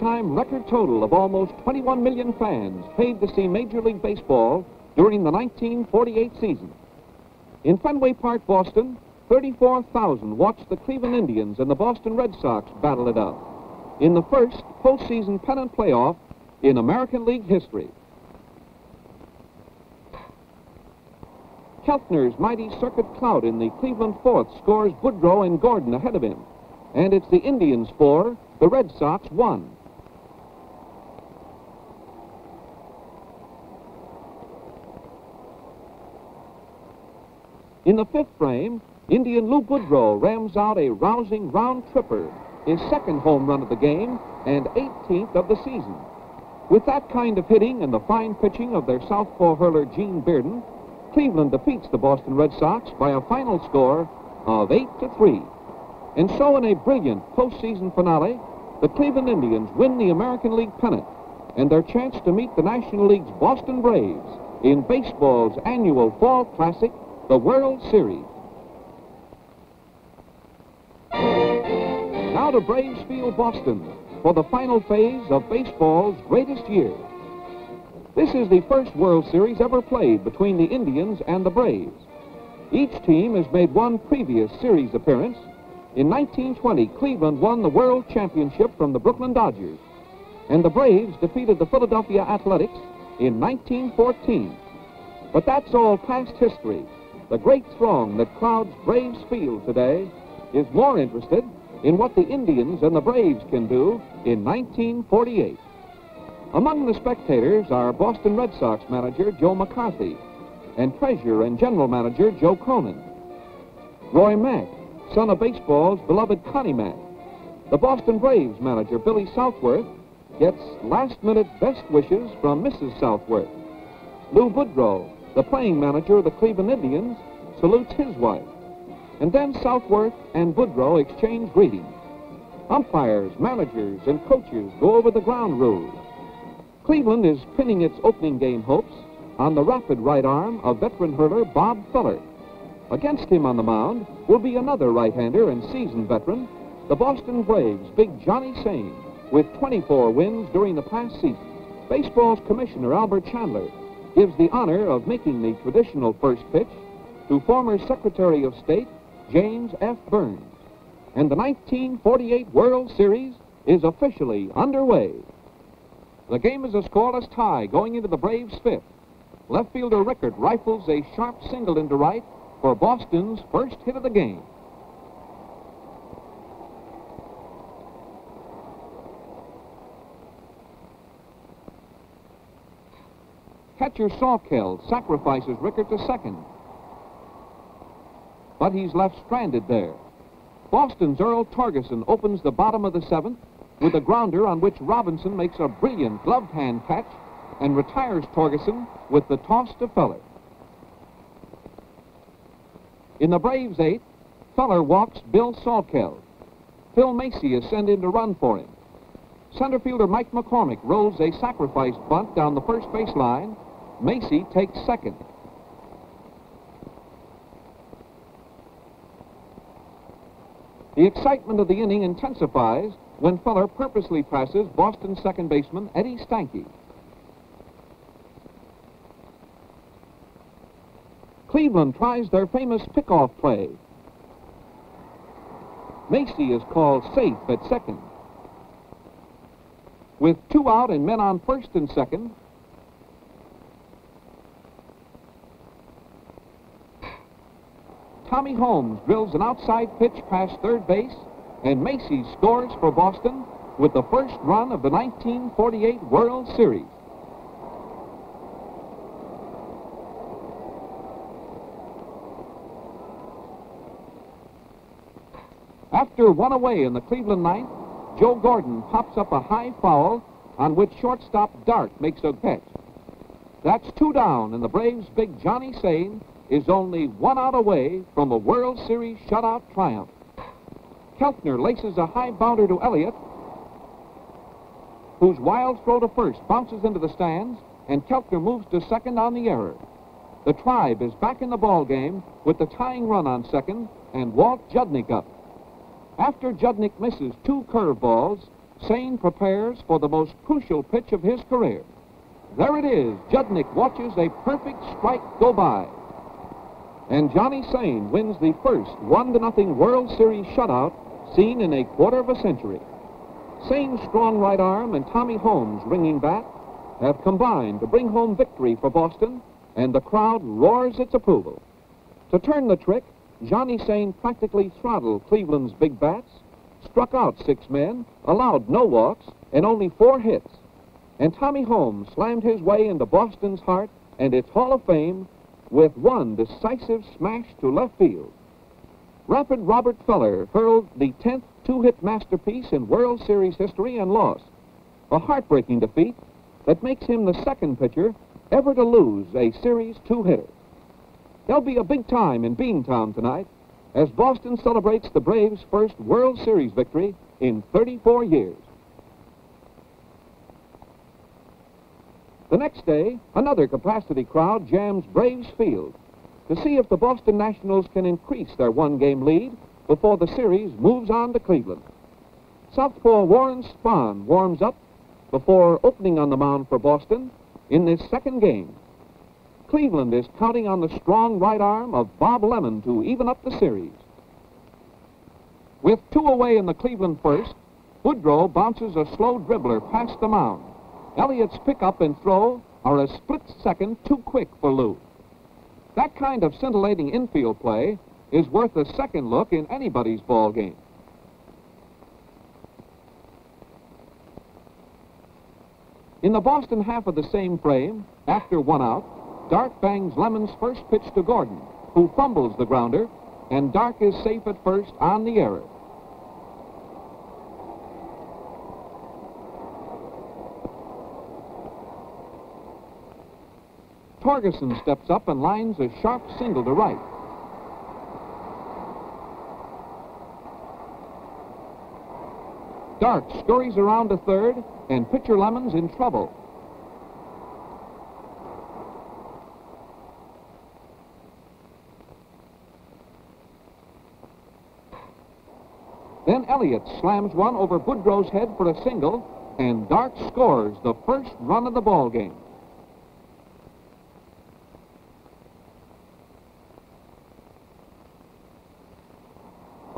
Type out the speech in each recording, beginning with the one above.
all-time record total of almost 21 million fans paid to see Major League Baseball during the 1948 season. In Fenway Park, Boston, 34,000 watched the Cleveland Indians and the Boston Red Sox battle it out in the first postseason pennant playoff in American League history. Keltner's mighty circuit clout in the Cleveland fourth scores Boudreau and Gordon ahead of him. And it's the Indians four, the Red Sox one. In the fifth frame, Indian Lou Boudreau rams out a rousing round tripper, his second home run of the game and 18th of the season. With that kind of hitting and the fine pitching of their southpaw hurler Gene Bearden, Cleveland defeats the Boston Red Sox by a final score of 8 to 3. And so in a brilliant postseason finale, the Cleveland Indians win the American League pennant and their chance to meet the National League's Boston Braves in baseball's annual fall classic, the World Series. Now to Braves Field, Boston, for the final phase of baseball's greatest year. This is the first World Series ever played between the Indians and the Braves. Each team has made one previous series appearance. In 1920, Cleveland won the World Championship from the Brooklyn Dodgers, and the Braves defeated the Philadelphia Athletics in 1914. But that's all past history. The great throng that crowds Braves Field today is more interested in what the Indians and the Braves can do in 1948. Among the spectators are Boston Red Sox manager Joe McCarthy and treasurer and general manager Joe Cronin. Roy Mack, son of baseball's beloved Connie Mack. The Boston Braves manager Billy Southworth gets last-minute best wishes from Mrs. Southworth. Lou Boudreau, the playing manager of the Cleveland Indians, salutes his wife. And then Southworth and Boudreau exchange greetings. Umpires, managers, and coaches go over the ground rules. Cleveland is pinning its opening game hopes on the rapid right arm of veteran hurler Bob Feller. Against him on the mound will be another right-hander and seasoned veteran, the Boston Braves' big Johnny Sain, with 24 wins during the past season. Baseball's commissioner Albert Chandler gives the honor of making the traditional first pitch to former Secretary of State James F. Byrnes. And the 1948 World Series is officially underway. The game is a scoreless tie going into the Braves' fifth. Left fielder Rickert rifles a sharp single into right for Boston's first hit of the game. Catcher Salkeld sacrifices Rickert to second. But he's left stranded there. Boston's Earl Torgeson opens the bottom of the seventh with a grounder on which Robinson makes a brilliant gloved hand catch and retires Torgeson with the toss to Feller. In the Braves' eighth, Feller walks Bill Salkeld. Phil Masi is sent in to run for him. Center fielder Mike McCormick rolls a sacrifice bunt down the first base line. Masi takes second. The excitement of the inning intensifies when Feller purposely passes Boston second baseman Eddie Stanky. Cleveland tries their famous pickoff play. Masi is called safe at second. With two out and men on first and second, Tommy Holmes drills an outside pitch past third base, and Masi scores for Boston with the first run of the 1948 World Series. After one away in the Cleveland ninth, Joe Gordon pops up a high foul on which shortstop Dark makes a catch. That's two down, and the Braves' big Johnny Sain is only one out away from a World Series shutout triumph. Keltner laces a high bounder to Elliott, whose wild throw to first bounces into the stands, and Keltner moves to second on the error. The Tribe is back in the ball game with the tying run on second and Walt Judnich up. After Judnich misses two curveballs, Sain prepares for the most crucial pitch of his career. There it is. Judnich watches a perfect strike go by. And Johnny Sain wins the first 1 to nothing World Series shutout seen in a quarter of a century. Sain's strong right arm and Tommy Holmes' ringing bat have combined to bring home victory for Boston, and the crowd roars its approval. To turn the trick, Johnny Sain practically throttled Cleveland's big bats, struck out six men, allowed no walks, and only four hits. And Tommy Holmes slammed his way into Boston's heart and its Hall of Fame with one decisive smash to left field. Rapid Robert Feller hurled the 10th two-hit masterpiece in World Series history and lost. A heartbreaking defeat that makes him the second pitcher ever to lose a series two-hitter. There'll be a big time in Beantown tonight as Boston celebrates the Braves' first World Series victory in 34 years. The next day, another capacity crowd jams Braves Field to see if the Boston Nationals can increase their one-game lead before the series moves on to Cleveland. Southpaw Warren Spahn warms up before opening on the mound for Boston in this second game. Cleveland is counting on the strong right arm of Bob Lemon to even up the series. With two away in the Cleveland first, Boudreau bounces a slow dribbler past the mound. Elliott's pickup and throw are a split second too quick for Lou. That kind of scintillating infield play is worth a second look in anybody's ball game. In the Boston half of the same frame, after one out, Dark bangs Lemon's first pitch to Gordon, who fumbles the grounder, and Dark is safe at first on the error. Torgeson steps up and lines a sharp single to right. Dark scurries around to third, and pitcher Lemon's in trouble. Then Elliott slams one over Boudreau's head for a single, and Dark scores the first run of the ball game.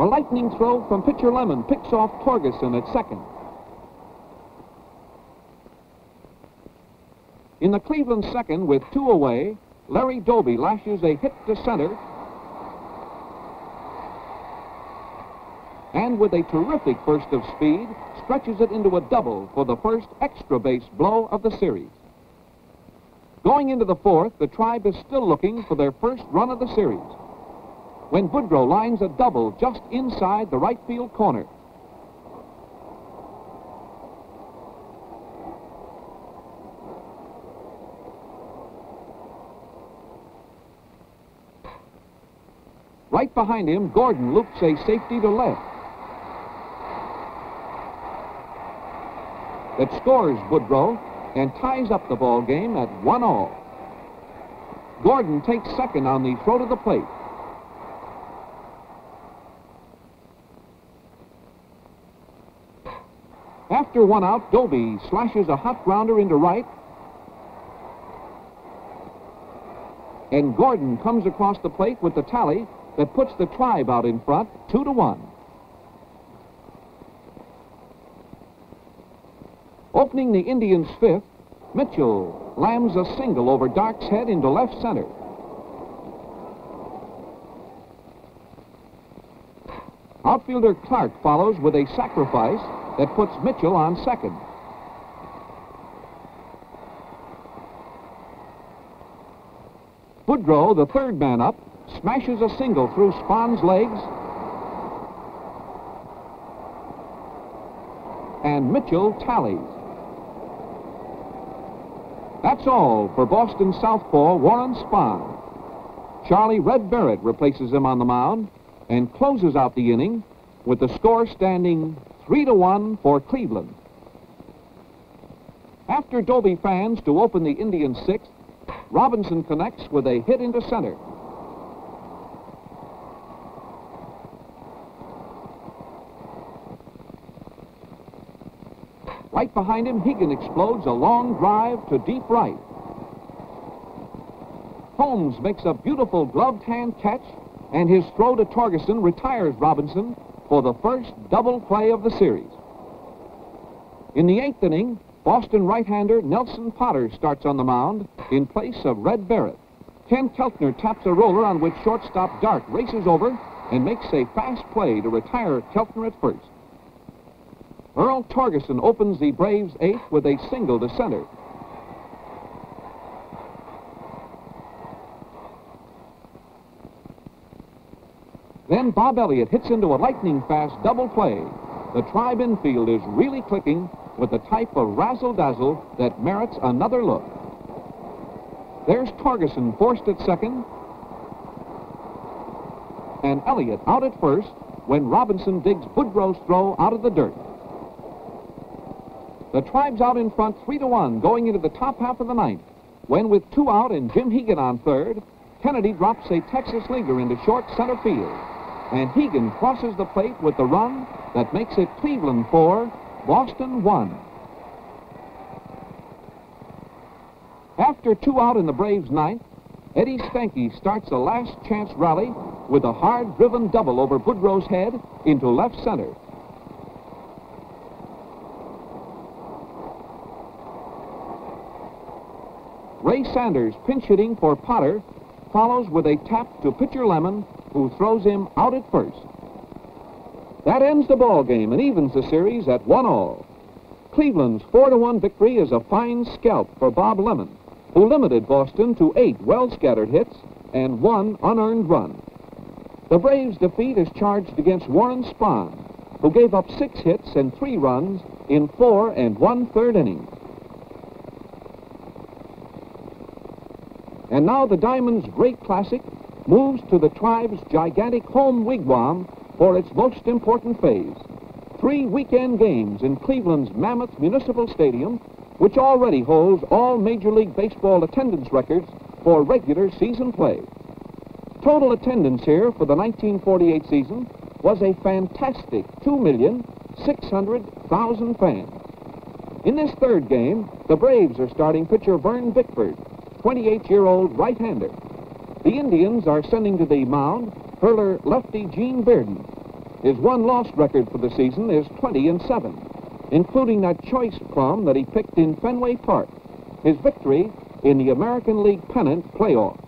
A lightning throw from pitcher Lemon picks off Torgeson at second. In the Cleveland second, with two away, Larry Doby lashes a hit to center. And with a terrific burst of speed, stretches it into a double for the first extra base blow of the series. Going into the fourth, the Tribe is still looking for their first run of the series when Boudreau lines a double just inside the right field corner. Right behind him, Gordon loops a safety to left. That scores Boudreau and ties up the ball game at one all. Gordon takes second on the throw to the plate. After one out, Doby slashes a hot grounder into right. And Gordon comes across the plate with the tally that puts the tribe out in front, two to one. Opening the Indians' fifth, Mitchell lams a single over Dark's head into left center. Outfielder Clark follows with a sacrifice that puts Mitchell on second. Boudreau, the third man up, smashes a single through Spahn's legs. And Mitchell tallies. That's all for Boston Southpaw Warren Spahn. Charlie Red Barrett replaces him on the mound and closes out the inning with the score standing Three to one for Cleveland. After Doby fans to open the Indians' sixth, Robinson connects with a hit into center. Right behind him, Hegan explodes a long drive to deep right. Holmes makes a beautiful gloved hand catch, and his throw to Torgeson retires Robinson for the first double play of the series. In the eighth inning, Boston right-hander Nelson Potter starts on the mound in place of Red Barrett. Ken Keltner taps a roller on which shortstop Dark races over and makes a fast play to retire Keltner at first. Earl Torgeson opens the Braves' eighth with a single to center. Then Bob Elliott hits into a lightning-fast double play. The Tribe infield is really clicking with the type of razzle-dazzle that merits another look. There's Torgeson forced at second, and Elliott out at first when Robinson digs Boudreau's throw out of the dirt. The Tribe's out in front 3 to 1 going into the top half of the ninth when with two out and Jim Hegan on third, Kennedy drops a Texas leaguer into short center field. And Hegan crosses the plate with the run that makes it Cleveland 4, Boston 1. After two out in the Braves' ninth, Eddie Stanky starts a last chance rally with a hard driven double over Boudreau's head into left center. Ray Sanders, pinch hitting for Potter, follows with a tap to pitcher Lemon, who throws him out at first. That ends the ball game and evens the series at one all. Cleveland's 4-1 victory is a fine scalp for Bob Lemon, who limited Boston to eight well-scattered hits and one unearned run. The Braves' defeat is charged against Warren Spahn, who gave up six hits and three runs in four and one-third innings. And now the Diamond's great classic moves to the tribe's gigantic home wigwam for its most important phase. Three weekend games in Cleveland's Mammoth Municipal Stadium, which already holds all Major League Baseball attendance records for regular season play. Total attendance here for the 1948 season was a fantastic 2,600,000 fans. In this third game, the Braves are starting pitcher Vern Bickford, 28-year-old right-hander. The Indians are sending to the mound hurler lefty Gene Bearden. His one-loss record for the season is 20 and 7, including that choice plum that he picked in Fenway Park, his victory in the American League pennant playoff.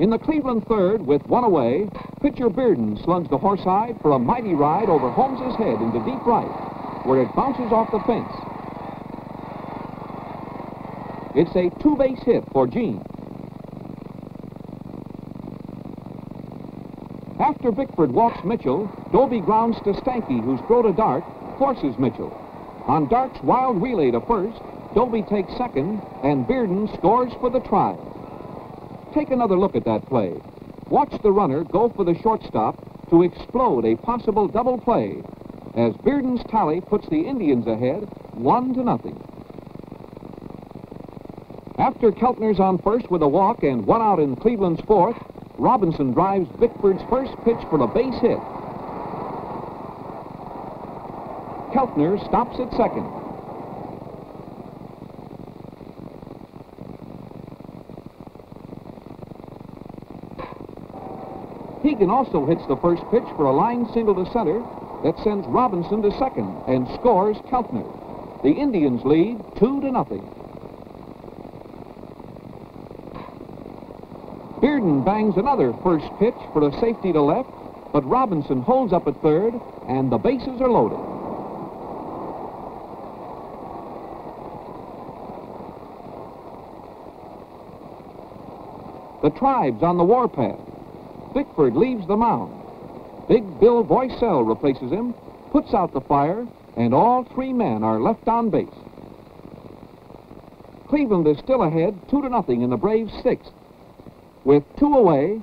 In the Cleveland third, with one away, pitcher Bearden slugs the horsehide for a mighty ride over Holmes's head into deep right where it bounces off the fence. It's a two-base hit for Gene. After Bickford walks Mitchell, Doby grounds to Stanky, whose throw to Dark forces Mitchell. On Dark's wild relay to first, Doby takes second, and Bearden scores for the tribe. Take another look at that play. Watch the runner go for the shortstop to explode a possible double play as Bearden's tally puts the Indians ahead one to nothing. After Keltner's on first with a walk and one out in Cleveland's fourth, Robinson drives Bickford's first pitch for a base hit. Keltner stops at second. Hegan also hits the first pitch for a line single to center that sends Robinson to second and scores Keltner. The Indians lead two to nothing. Bearden bangs another first pitch for a safety to left, but Robinson holds up at third, and the bases are loaded. The tribe's on the warpath. Bickford leaves the mound. Big Bill Voiselle replaces him, puts out the fire, and all three men are left on base. Cleveland is still ahead, two to nothing in the Braves' sixth. With two away,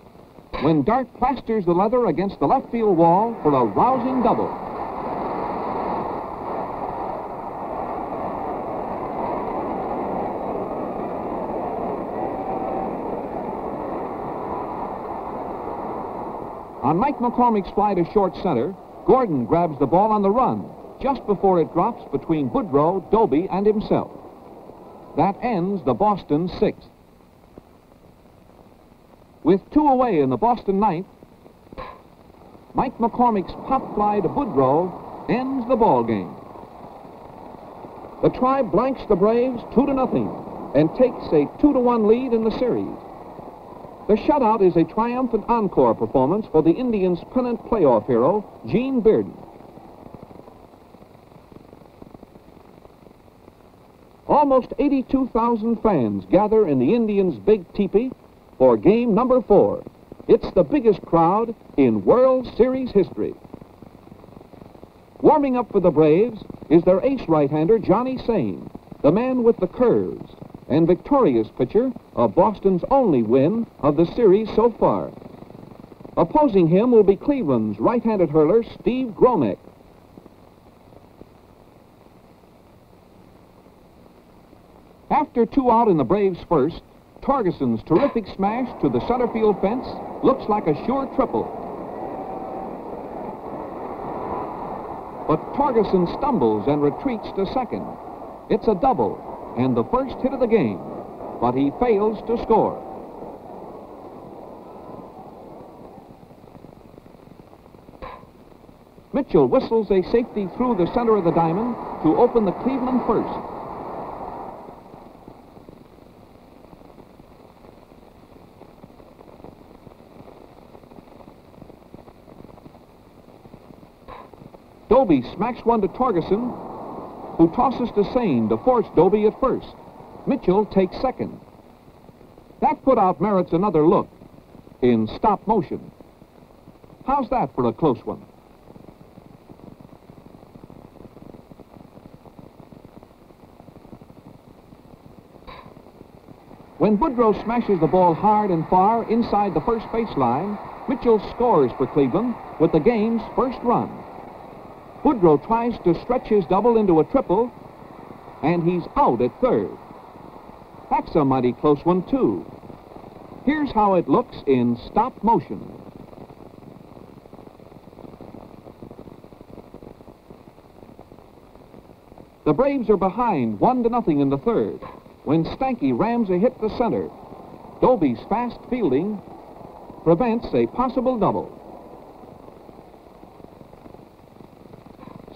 when Dark plasters the leather against the left field wall for a rousing double. On Mike McCormick's fly to short center, Gordon grabs the ball on the run just before it drops between Boudreau, Doby, and himself. That ends the Boston sixth. With two away in the Boston ninth, Mike McCormick's pop fly to Boudreau ends the ball game. The Tribe blanks the Braves two to nothing and takes a two to one lead in the series. The shutout is a triumphant encore performance for the Indians' pennant playoff hero, Gene Bearden. Almost 82,000 fans gather in the Indians' big teepee for game number four. It's the biggest crowd in World Series history. Warming up for the Braves is their ace right-hander, Johnny Sain, the man with the curves, and victorious pitcher of Boston's only win of the series so far. Opposing him will be Cleveland's right-handed hurler, Steve Gromek. After two out in the Braves' first, Torgeson's terrific smash to the center field fence looks like a sure triple. But Torgeson stumbles and retreats to second. It's a double and the first hit of the game, but he fails to score. Mitchell whistles a safety through the center of the diamond to open the Cleveland first. Doby smacks one to Torgeson, who tosses to Sain to force Doby at first. Mitchell takes second. That put out merits another look in stop motion. How's that for a close one? When Boudreau smashes the ball hard and far inside the first baseline, Mitchell scores for Cleveland with the game's first run. Boudreau tries to stretch his double into a triple, and he's out at third. That's a mighty close one, too. Here's how it looks in stop motion. The Braves are behind one to nothing in the third when Stanky rams a hit to center. Doby's fast fielding prevents a possible double.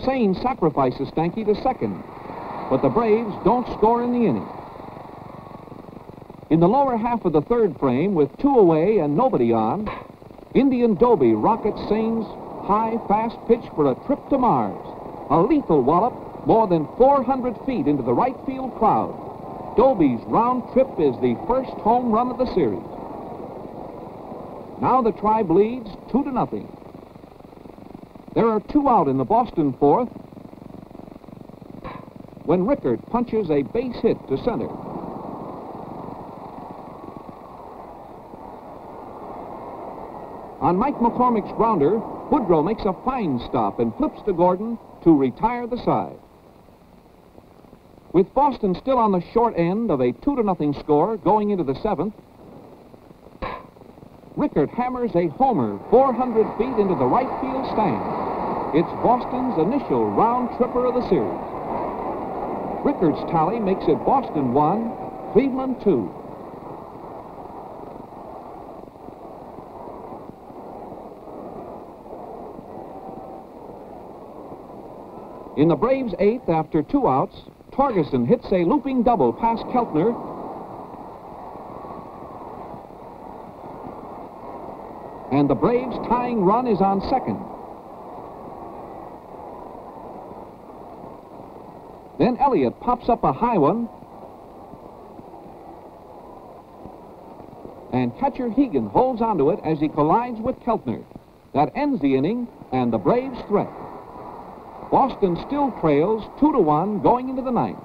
Sain sacrifices Stanky to second, but the Braves don't score in the inning. In the lower half of the third frame, with two away and nobody on, Indian Doby rockets Sain's high, fast pitch for a trip to Mars. A lethal wallop more than 400 feet into the right field crowd. Doby's round trip is the first home run of the series. Now the Tribe leads two to nothing. There are two out in the Boston fourth when Rickert punches a base hit to center. On Mike McCormick's grounder, Boudreau makes a fine stop and flips to Gordon to retire the side. With Boston still on the short end of a 2 to nothing score going into the seventh, Rickert hammers a homer 400 feet into the right field stand. It's Boston's initial round tripper of the series. Rickert's tally makes it Boston 1, Cleveland 2. In the Braves' eighth, after two outs, Torgeson hits a looping double past Keltner. And the Braves' tying run is on second. Then Elliott pops up a high one. And catcher Hegan holds onto it as he collides with Keltner. That ends the inning and the Braves' threat. Boston still trails 2 to 1 going into the ninth.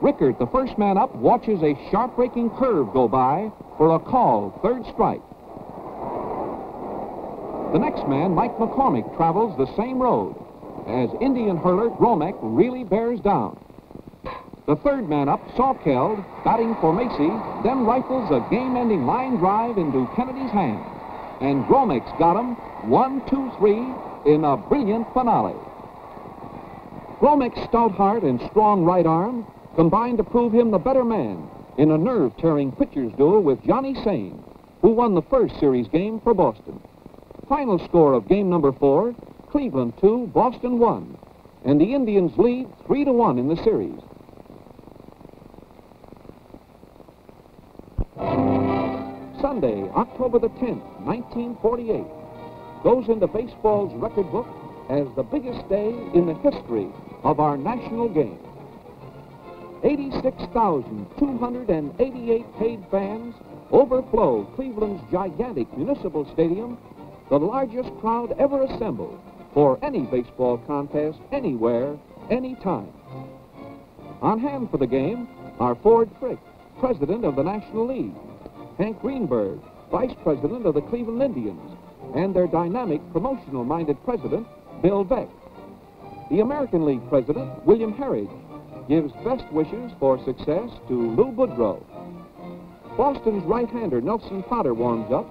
Rickert, the first man up, watches a sharp breaking curve go by for a call, third strike. The next man, Mike McCormick, travels the same road as Indian hurler Gromek really bears down. The third man up, Salkeld, batting for Masi, then rifles a game-ending line drive into Kennedy's hand. and Gromek's got him one, two, three in a brilliant finale. Gromek's stout heart and strong right arm combined to prove him the better man in a nerve-tearing pitcher's duel with Johnny Sain, who won the first series game for Boston. Final score of game number four, Cleveland 2, Boston 1, and the Indians lead 3 to 1 in the series. Sunday, October the 10th, 1948, goes into baseball's record book as the biggest day in the history of our national game. 86,288 paid fans overflow Cleveland's gigantic municipal stadium, the largest crowd ever assembled for any baseball contest anywhere, anytime. On hand for the game are Ford Frick, president of the National League, Hank Greenberg, vice president of the Cleveland Indians, and their dynamic, promotional-minded president, Bill Veeck. The American League president, William Harridge, gives best wishes for success to Lou Boudreau. Boston's right-hander, Nelson Potter, warms up,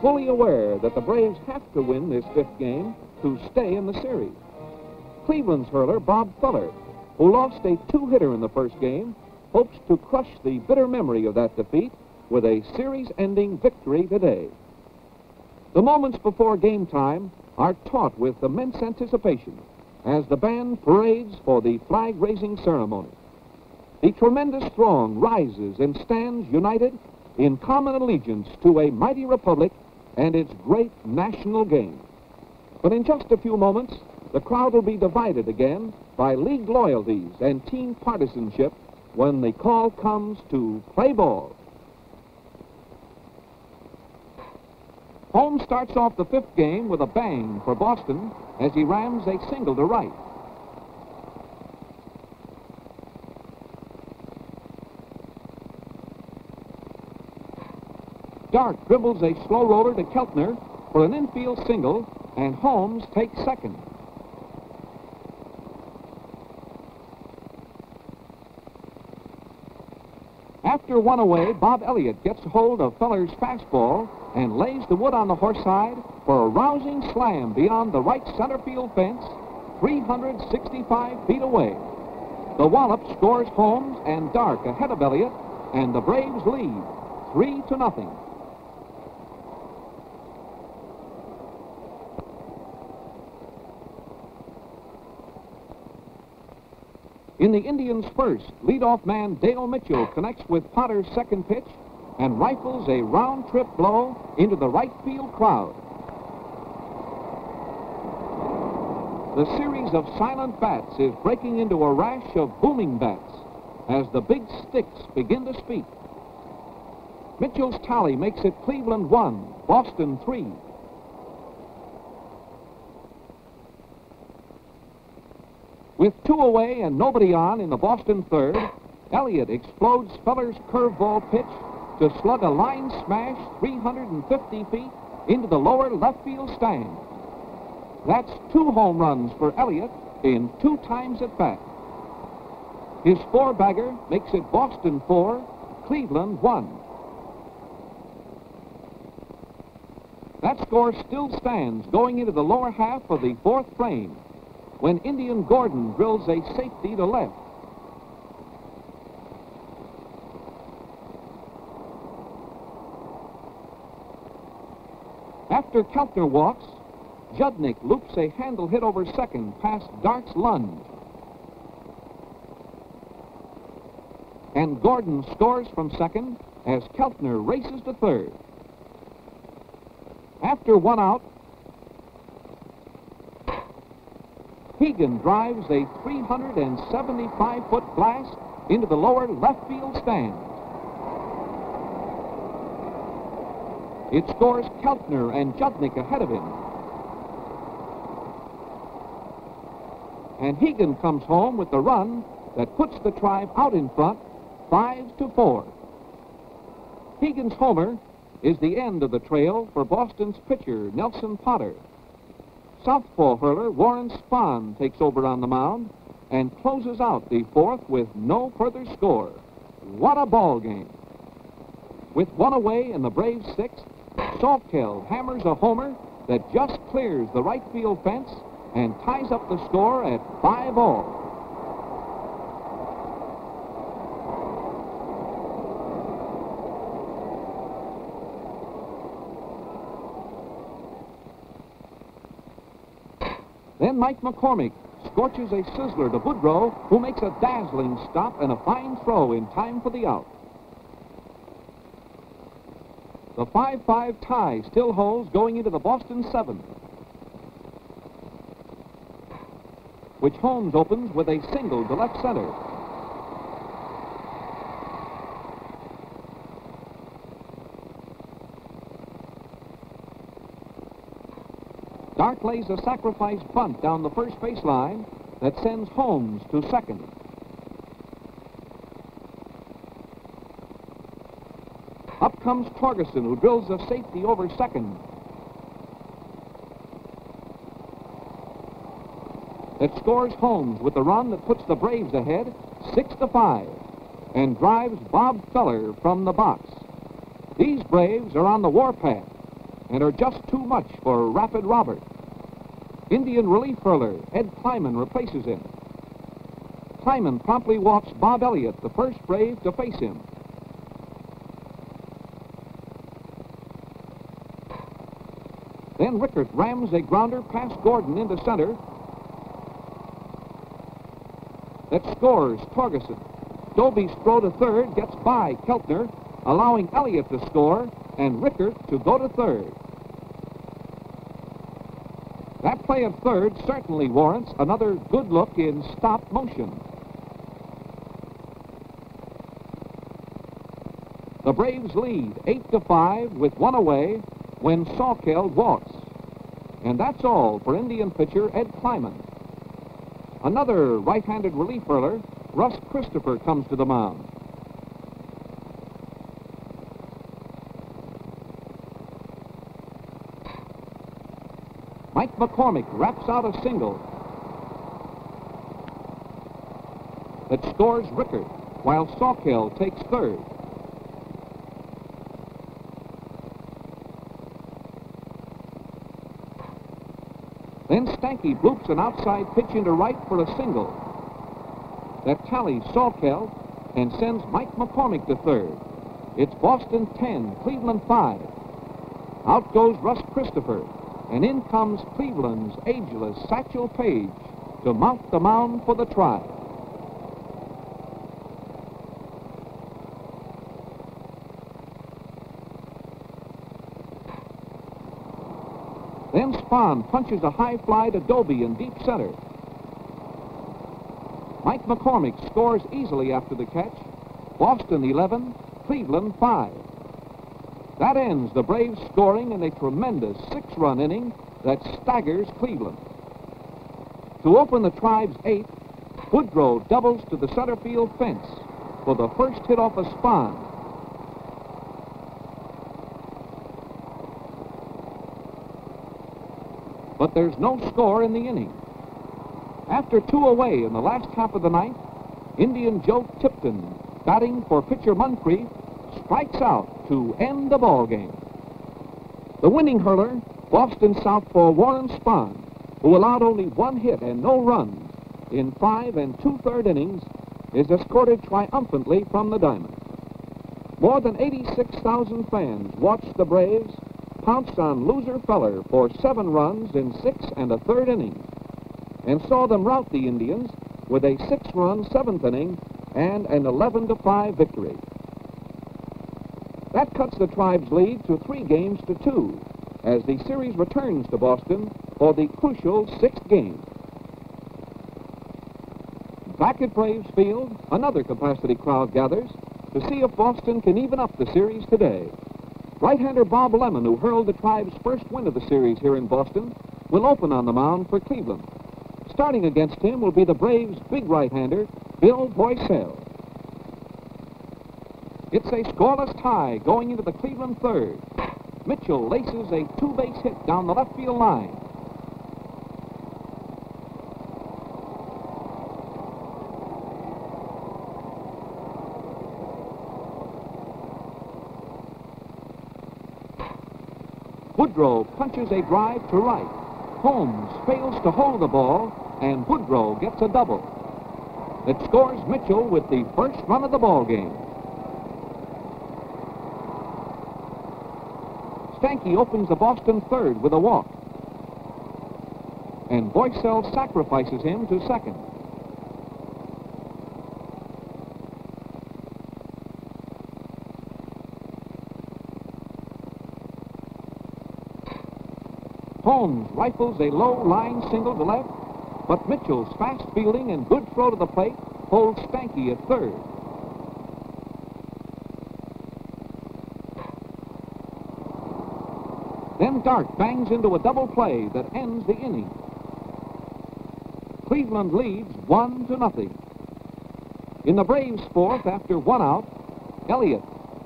fully aware that the Braves have to win this fifth game to stay in the series. Cleveland's hurler, Bob Feller, who lost a two-hitter in the first game, hopes to crush the bitter memory of that defeat with a series-ending victory today. The moments before game time are taut with immense anticipation as the band parades for the flag-raising ceremony. The tremendous throng rises and stands united in common allegiance to a mighty republic and its great national game. But in just a few moments, the crowd will be divided again by league loyalties and team partisanship when the call comes to play ball. Holmes starts off the fifth game with a bang for Boston as he rams a single to right. Dark dribbles a slow roller to Keltner for an infield single, and Holmes takes second. After one away, Bob Elliott gets hold of Feller's fastball and lays the wood on the horsehide for a rousing slam beyond the right center field fence, 365 feet away. The Wallop scores Holmes and Dark ahead of Elliott, and the Braves lead three to nothing. In the Indians' first, leadoff man Dale Mitchell connects with Potter's second pitch and rifles a round-trip blow into the right field crowd. The series of silent bats is breaking into a rash of booming bats as the big sticks begin to speak. Mitchell's tally makes it Cleveland 1, Boston 3. With two away and nobody on in the Boston third, Elliott explodes Feller's curveball pitch to slug a line smash 350 feet into the lower left field stand. That's two home runs for Elliott in two times at bat. His four-bagger makes it Boston 4, Cleveland 1. That score still stands going into the lower half of the fourth frame when Indian Gordon drills a safety to left. After Keltner walks, Judnich loops a handle hit over second past Dark's lunge. And Gordon scores from second as Keltner races to third. After one out, Hegan drives a 375-foot blast into the lower left field stand. It scores Keltner and Judnich ahead of him. And Hegan comes home with the run that puts the tribe out in front, five to four. Hegan's homer is the end of the trail for Boston's pitcher, Nelson Potter. Southpaw hurler Warren Spahn takes over on the mound and closes out the fourth with no further score. What a ball game. With one away in the Braves' sixth, Salkeld hammers a homer that just clears the right field fence and ties up the score at five all. Then Mike McCormick scorches a sizzler to Boudreau, who makes a dazzling stop and a fine throw in time for the out. The 5-5 tie still holds going into the Boston seventh, which Holmes opens with a single to left center. Dark lays a sacrifice bunt down the first baseline that sends Holmes to second. Up comes Torgeson, who drills a safety over second. That scores Holmes with the run that puts the Braves ahead, six to five, and drives Bob Feller from the box. These Braves are on the warpath and are just too much for Rapid Robert. Indian relief hurler Ed Klieman replaces him. Klieman promptly walks Bob Elliott, the first Brave, to face him. Then Rickert rams a grounder past Gordon into center. That scores Torgeson. Doby's throw to third gets by Keltner, allowing Elliott to score and Rickert to go to third. That play of third certainly warrants another good look in stop motion. The Braves lead 8 to 5 with one away when Salkeld walks. And that's all for Indian pitcher Ed Klieman. Another right-handed relief hurler, Russ Christopher, comes to the mound. Mike McCormick raps out a single that scores Rickert, while Salkeld takes third. Then Stanky bloops an outside pitch into right for a single. That tallies Salkeld and sends Mike McCormick to third. It's Boston 10, Cleveland 5. Out goes Russ Christopher, and in comes Cleveland's ageless Satchel Paige to mount the mound for the Tribe. Then Spahn punches a high fly to Doby in deep center. Mike McCormick scores easily after the catch. Boston 11, Cleveland 5. That ends the Braves scoring in a tremendous six-run inning that staggers Cleveland. To open the Tribe's eighth, Boudreau doubles to the center field fence for the first hit off a Spahn. But there's no score in the inning. After two away in the last half of the ninth, Indian Joe Tipton, batting for pitcher Muncrief, strikes out to end the ball game. The winning hurler, Boston Southpaw Warren Spahn, who allowed only one hit and no runs in five and two-third innings, is escorted triumphantly from the diamond. More than 86,000 fans watched the Braves pounce on loser Feller for seven runs in six and a third innings and saw them rout the Indians with a six-run seventh inning and an 11 to 5 victory. That cuts the Tribe's lead to three games to two as the series returns to Boston for the crucial sixth game. Back at Braves Field, another capacity crowd gathers to see if Boston can even up the series today. Right-hander Bob Lemon, who hurled the Tribe's first win of the series here in Boston, will open on the mound for Cleveland. Starting against him will be the Braves' big right-hander, Bill Voiselle. It's a scoreless tie going into the Cleveland third. Mitchell laces a two-base hit down the left field line. Boudreau punches a drive to right. Holmes fails to hold the ball, and Boudreau gets a double. It scores Mitchell with the first run of the ball game. Stanky opens the Boston third with a walk. And Voiselle sacrifices him to second. Holmes rifles a low line single to left, but Mitchell's fast fielding and good throw to the plate holds Stanky at third. Then Dark bangs into a double play that ends the inning. Cleveland leads one to nothing. In the Braves' fourth, after one out, Elliott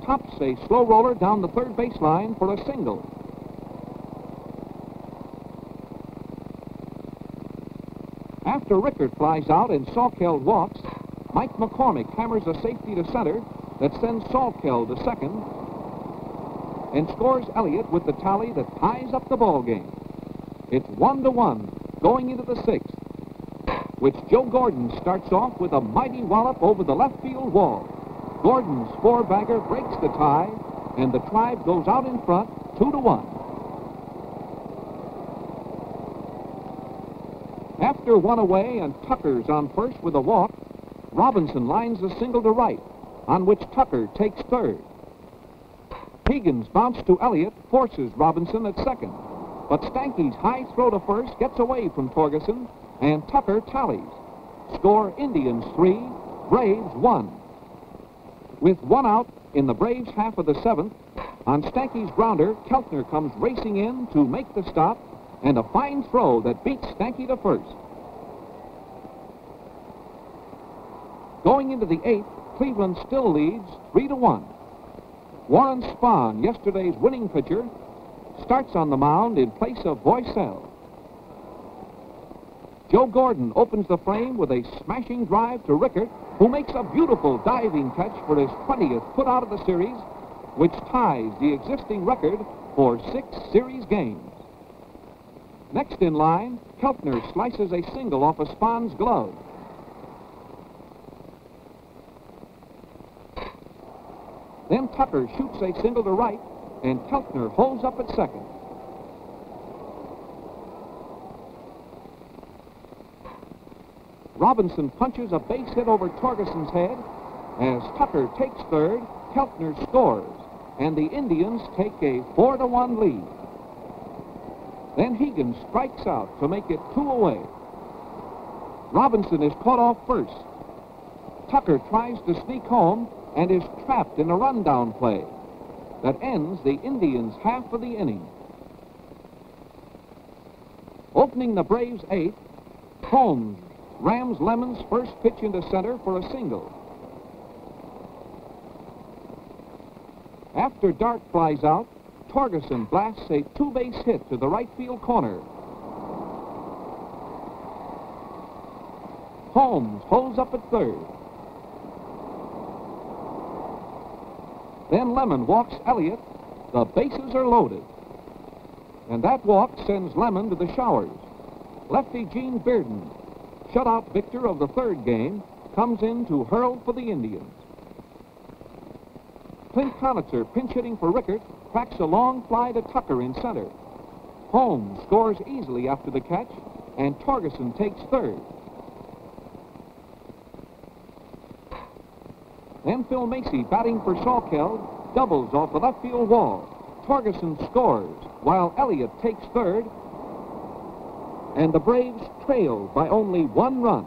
tops a slow roller down the third baseline for a single. After Rickert flies out and Salkeld walks, Mike McCormick hammers a safety to center that sends Salkeld to second and scores Elliott with the tally that ties up the ball game. It's one to one going into the sixth, which Joe Gordon starts off with a mighty wallop over the left field wall. Gordon's four-bagger breaks the tie, and the tribe goes out in front, two to one. After one away and Tucker's on first with a walk, Robinson lines a single to right, on which Tucker takes third. Hegan's bounce to Elliott forces Robinson at second, but Stanky's high throw to first gets away from Torgeson, and Tucker tallies. Score Indians three, Braves one. With one out in the Braves half of the seventh, on Stanky's grounder, Keltner comes racing in to make the stop, and a fine throw that beats Stanky to first. Going into the eighth, Cleveland still leads three to one. Warren Spahn, yesterday's winning pitcher, starts on the mound in place of Voiselle. Joe Gordon opens the frame with a smashing drive to Rickert, who makes a beautiful diving catch for his 20th put out of the series, which ties the existing record for six series games. Next in line, Keltner slices a single off of Spahn's glove. Then Tucker shoots a single to right, and Keltner holds up at second. Robinson punches a base hit over Torgeson's head. As Tucker takes third, Keltner scores, and the Indians take a 4 to 1 lead. Then Hegan strikes out to make it two away. Robinson is caught off first. Tucker tries to sneak home and is trapped in a rundown play that ends the Indians' half of the inning. Opening the Braves' eighth, Holmes rams Lemon's first pitch into center for a single. After Dark flies out, Torgeson blasts a two-base hit to the right field corner. Holmes holds up at third. Then Lemon walks Elliott. The bases are loaded. And that walk sends Lemon to the showers. Lefty Gene Bearden, shutout victor of the third game, comes in to hurl for the Indians. Clint Conatser, pinch hitting for Rickert, cracks a long fly to Tucker in center. Holmes scores easily after the catch, and Torgeson takes third. Phil Masi, batting for Salkeld, doubles off the left field wall. Torgeson scores, while Elliott takes third, and the Braves trail by only one run.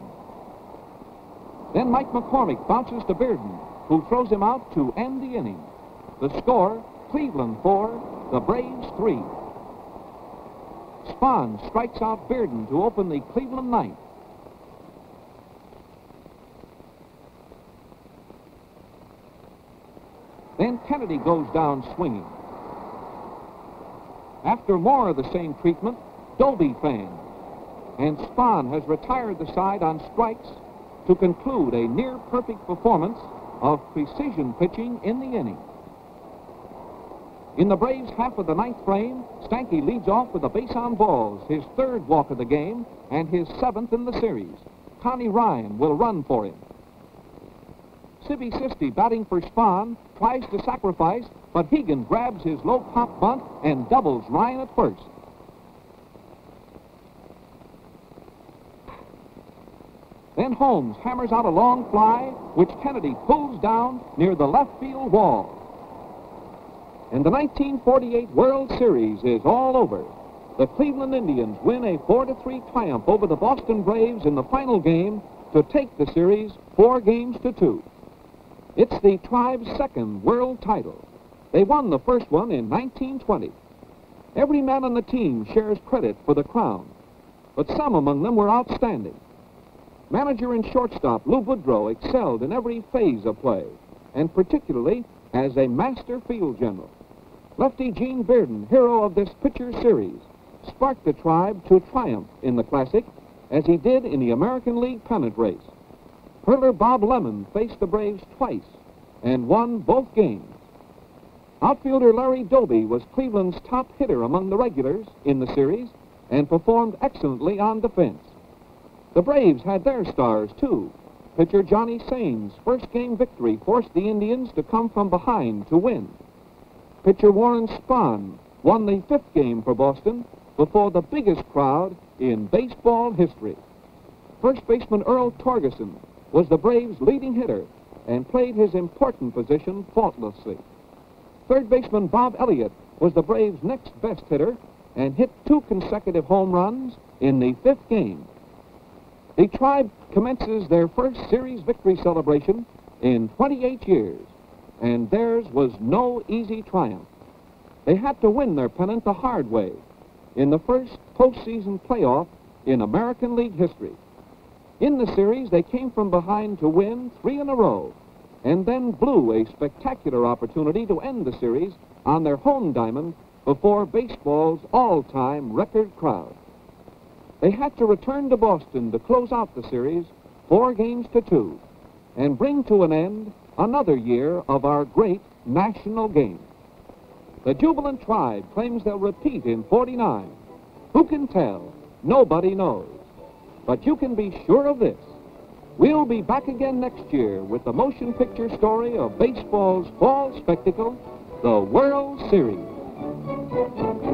Then Mike McCormick bounces to Bearden, who throws him out to end the inning. The score, Cleveland 4, the Braves 3. Spahn strikes out Bearden to open the Cleveland ninth. Then Kennedy goes down swinging. After more of the same treatment, Doby fans. And Spahn has retired the side on strikes to conclude a near-perfect performance of precision pitching in the inning. In the Braves' half of the ninth frame, Stanky leads off with a base on balls, his third walk of the game, and his seventh in the series. Connie Ryan will run for him. Sibby Sisti batting for Spahn tries to sacrifice, but Hegan grabs his low pop bunt and doubles Ryan at first. Then Holmes hammers out a long fly, which Kennedy pulls down near the left field wall. And the 1948 World Series is all over. The Cleveland Indians win a 4-3 triumph over the Boston Braves in the final game to take the series four games to two. It's the tribe's second world title. They won the first one in 1920. Every man on the team shares credit for the crown, but some among them were outstanding. Manager and shortstop Lou Boudreau excelled in every phase of play, and particularly as a master field general. Lefty Gene Bearden, hero of this pitcher series, sparked the tribe to triumph in the Classic as he did in the American League pennant race. Hurler Bob Lemon faced the Braves twice and won both games. Outfielder Larry Doby was Cleveland's top hitter among the regulars in the series and performed excellently on defense. The Braves had their stars, too. Pitcher Johnny Sain's first game victory forced the Indians to come from behind to win. Pitcher Warren Spahn won the fifth game for Boston before the biggest crowd in baseball history. First baseman Earl Torgeson was the Braves' leading hitter and played his important position faultlessly. Third baseman Bob Elliott was the Braves' next best hitter and hit two consecutive home runs in the fifth game. The tribe commences their first series victory celebration in 28 years, and theirs was no easy triumph. They had to win their pennant the hard way in the first postseason playoff in American League history. In the series, they came from behind to win three in a row and then blew a spectacular opportunity to end the series on their home diamond before baseball's all-time record crowd. They had to return to Boston to close out the series, four games to two, and bring to an end another year of our great national game. The jubilant tribe claims they'll repeat in 49. Who can tell? Nobody knows. But you can be sure of this. We'll be back again next year with the motion picture story of baseball's fall spectacle, the World Series.